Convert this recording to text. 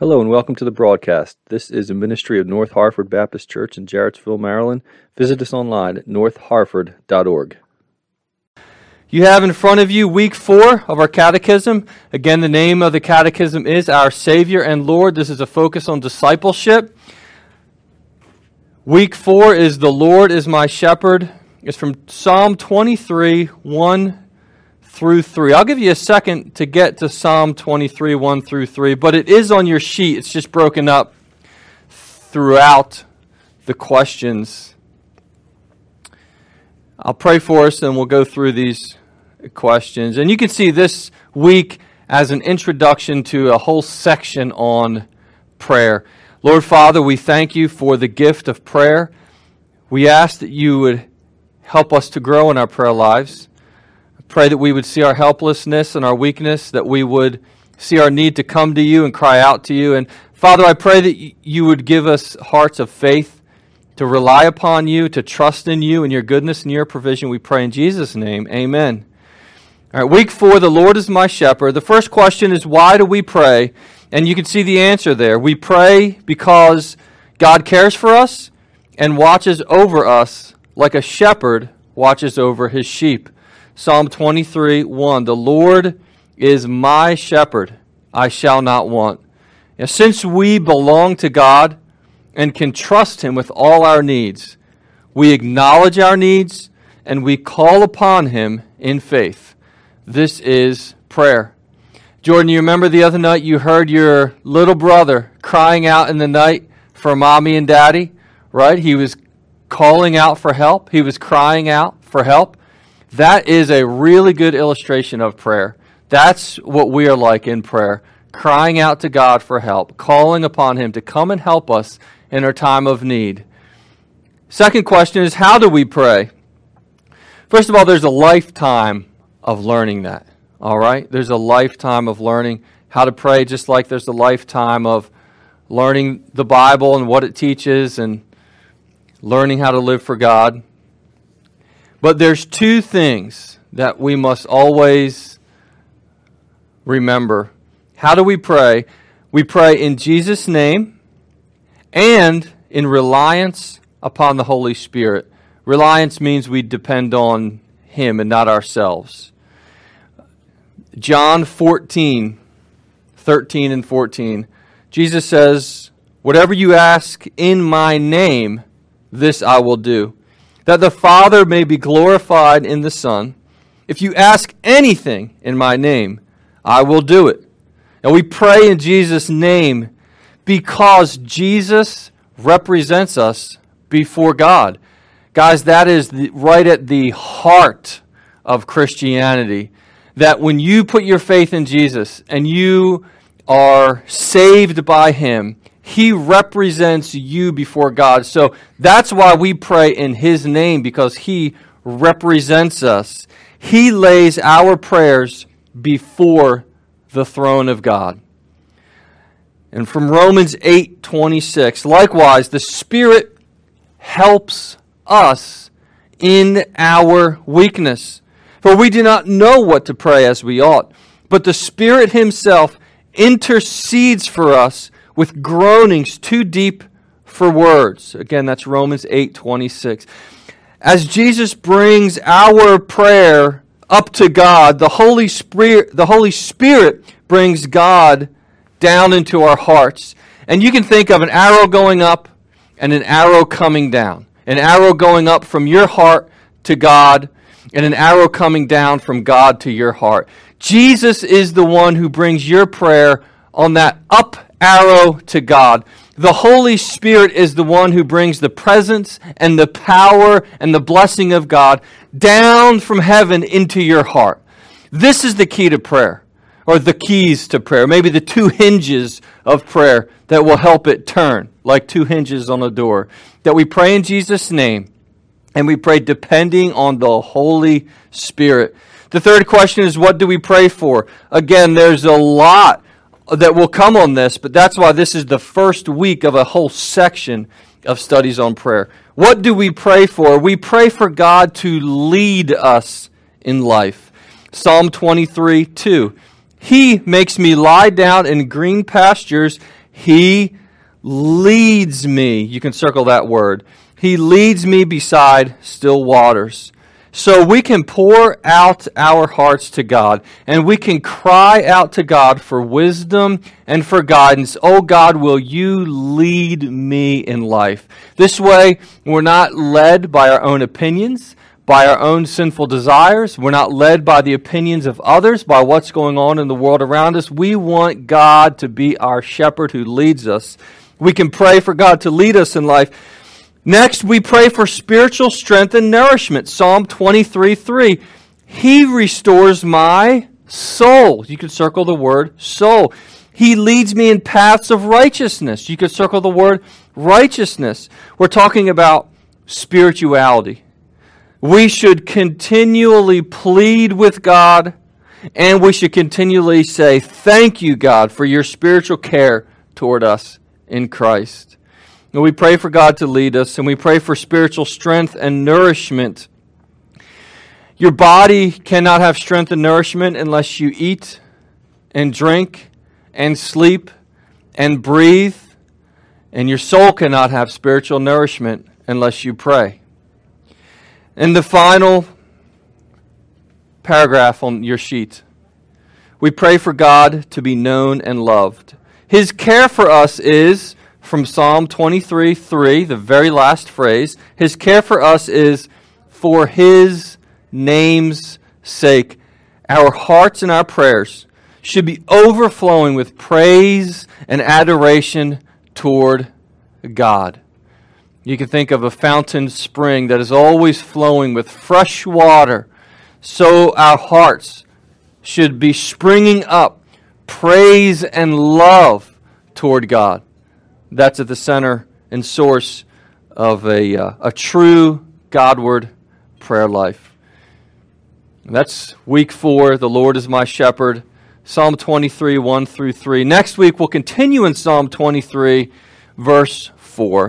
Hello and welcome to the broadcast. This is a ministry of North Harford Baptist Church in Jarrettsville, Maryland. Visit us online at northharford.org. You have in front of you week four of our catechism. Again, the name of the catechism is Our Savior and Lord. This is a focus on discipleship. Week four is The Lord is my shepherd. It's from Psalm 23, 1 through 3. I'll give you a second to get to Psalm 23, 1 through 3, but it is on your sheet. It's just broken up throughout the questions. I'll pray for us and we'll go through these questions. And you can see this week as an introduction to a whole section on prayer. Lord Father, we thank you for the gift of prayer. We ask that you would help us to grow in our prayer lives. Pray that we would see our helplessness and our weakness, that we would see our need to come to you and cry out to you. And Father, I pray that you would give us hearts of faith to rely upon you, to trust in you and your goodness and your provision. We pray in Jesus' name. Amen. All right, week four, the Lord is my shepherd. The first question is, why do we pray? And you can see the answer there. We pray because God cares for us and watches over us like a shepherd watches over his sheep. Psalm 23 1 The Lord is my shepherd, I shall not want. Now, since we belong to God and can trust Him with all our needs, we acknowledge our needs and we call upon Him in faith. This is prayer. Jordan, you remember the other night you heard your little brother crying out in the night for mommy and daddy, right? He was calling out for help, he was crying out for help. That is a really good illustration of prayer. That's what we are like in prayer crying out to God for help, calling upon Him to come and help us in our time of need. Second question is how do we pray? First of all, there's a lifetime of learning that. All right? There's a lifetime of learning how to pray, just like there's a lifetime of learning the Bible and what it teaches and learning how to live for God. But there's two things that we must always remember. How do we pray? We pray in Jesus' name and in reliance upon the Holy Spirit. Reliance means we depend on Him and not ourselves. John 14, 13 and 14. Jesus says, Whatever you ask in my name, this I will do, that the Father may be glorified in the Son. If you ask anything in my name, I will do it. And we pray in Jesus' name because Jesus represents us before God. Guys, that is the, right at the heart of Christianity that when you put your faith in Jesus and you are saved by Him, He represents you before God. So that's why we pray in His name because He represents us. He lays our prayers before the throne of God. And from Romans 8 26, likewise, the Spirit helps us in our weakness. For we do not know what to pray as we ought, but the Spirit Himself intercedes for us with groanings too deep for words. Again, that's Romans 8 26. As Jesus brings our prayer up to God, the Holy Spirit, the Holy Spirit brings God down into our hearts. And you can think of an arrow going up and an arrow coming down. An arrow going up from your heart to God and an arrow coming down from God to your heart. Jesus is the one who brings your prayer on that up arrow to God. The Holy Spirit is the one who brings the presence and the power and the blessing of God down from heaven into your heart. This is the key to prayer, or the keys to prayer, maybe the two hinges of prayer that will help it turn, like two hinges on a door. That we pray in Jesus' name and we pray depending on the Holy Spirit. The third question is what do we pray for? Again, there's a lot that will come on this, but that's why this is the first week of a whole section of studies on prayer. What do we pray for? We pray for God to lead us in life. Psalm 23 2. He makes me lie down in green pastures. He leads me. You can circle that word. He leads me beside still waters. So we can pour out our hearts to God and we can cry out to God for wisdom and for guidance. Oh God, will you lead me in life? This way, we're not led by our own opinions, by our own sinful desires. We're not led by the opinions of others, by what's going on in the world around us. We want God to be our shepherd who leads us. We can pray for God to lead us in life. Next, we pray for spiritual strength and nourishment. Psalm 23 3. He restores my soul. You could circle the word soul. He leads me in paths of righteousness. You could circle the word righteousness. We're talking about spirituality. We should continually plead with God, and we should continually say, Thank you, God, for your spiritual care toward us in Christ. And we pray for God to lead us, and we pray for spiritual strength and nourishment. Your body cannot have strength and nourishment unless you eat and drink and sleep and breathe. And your soul cannot have spiritual nourishment unless you pray. And the final paragraph on your sheet we pray for God to be known and loved. His care for us is from Psalm 23 3, the very last phrase. His care for us is for His name's sake. Our hearts and our prayers should be overflowing with praise and adoration toward God. You can think of a fountain spring that is always flowing with fresh water. So our hearts should be springing up praise and love toward God. That's at the center and source of a, uh, a true Godward prayer life. And that's week four. The Lord is my shepherd. Psalm 23, 1 through 3. Next week, we'll continue in Psalm 23, verse 4.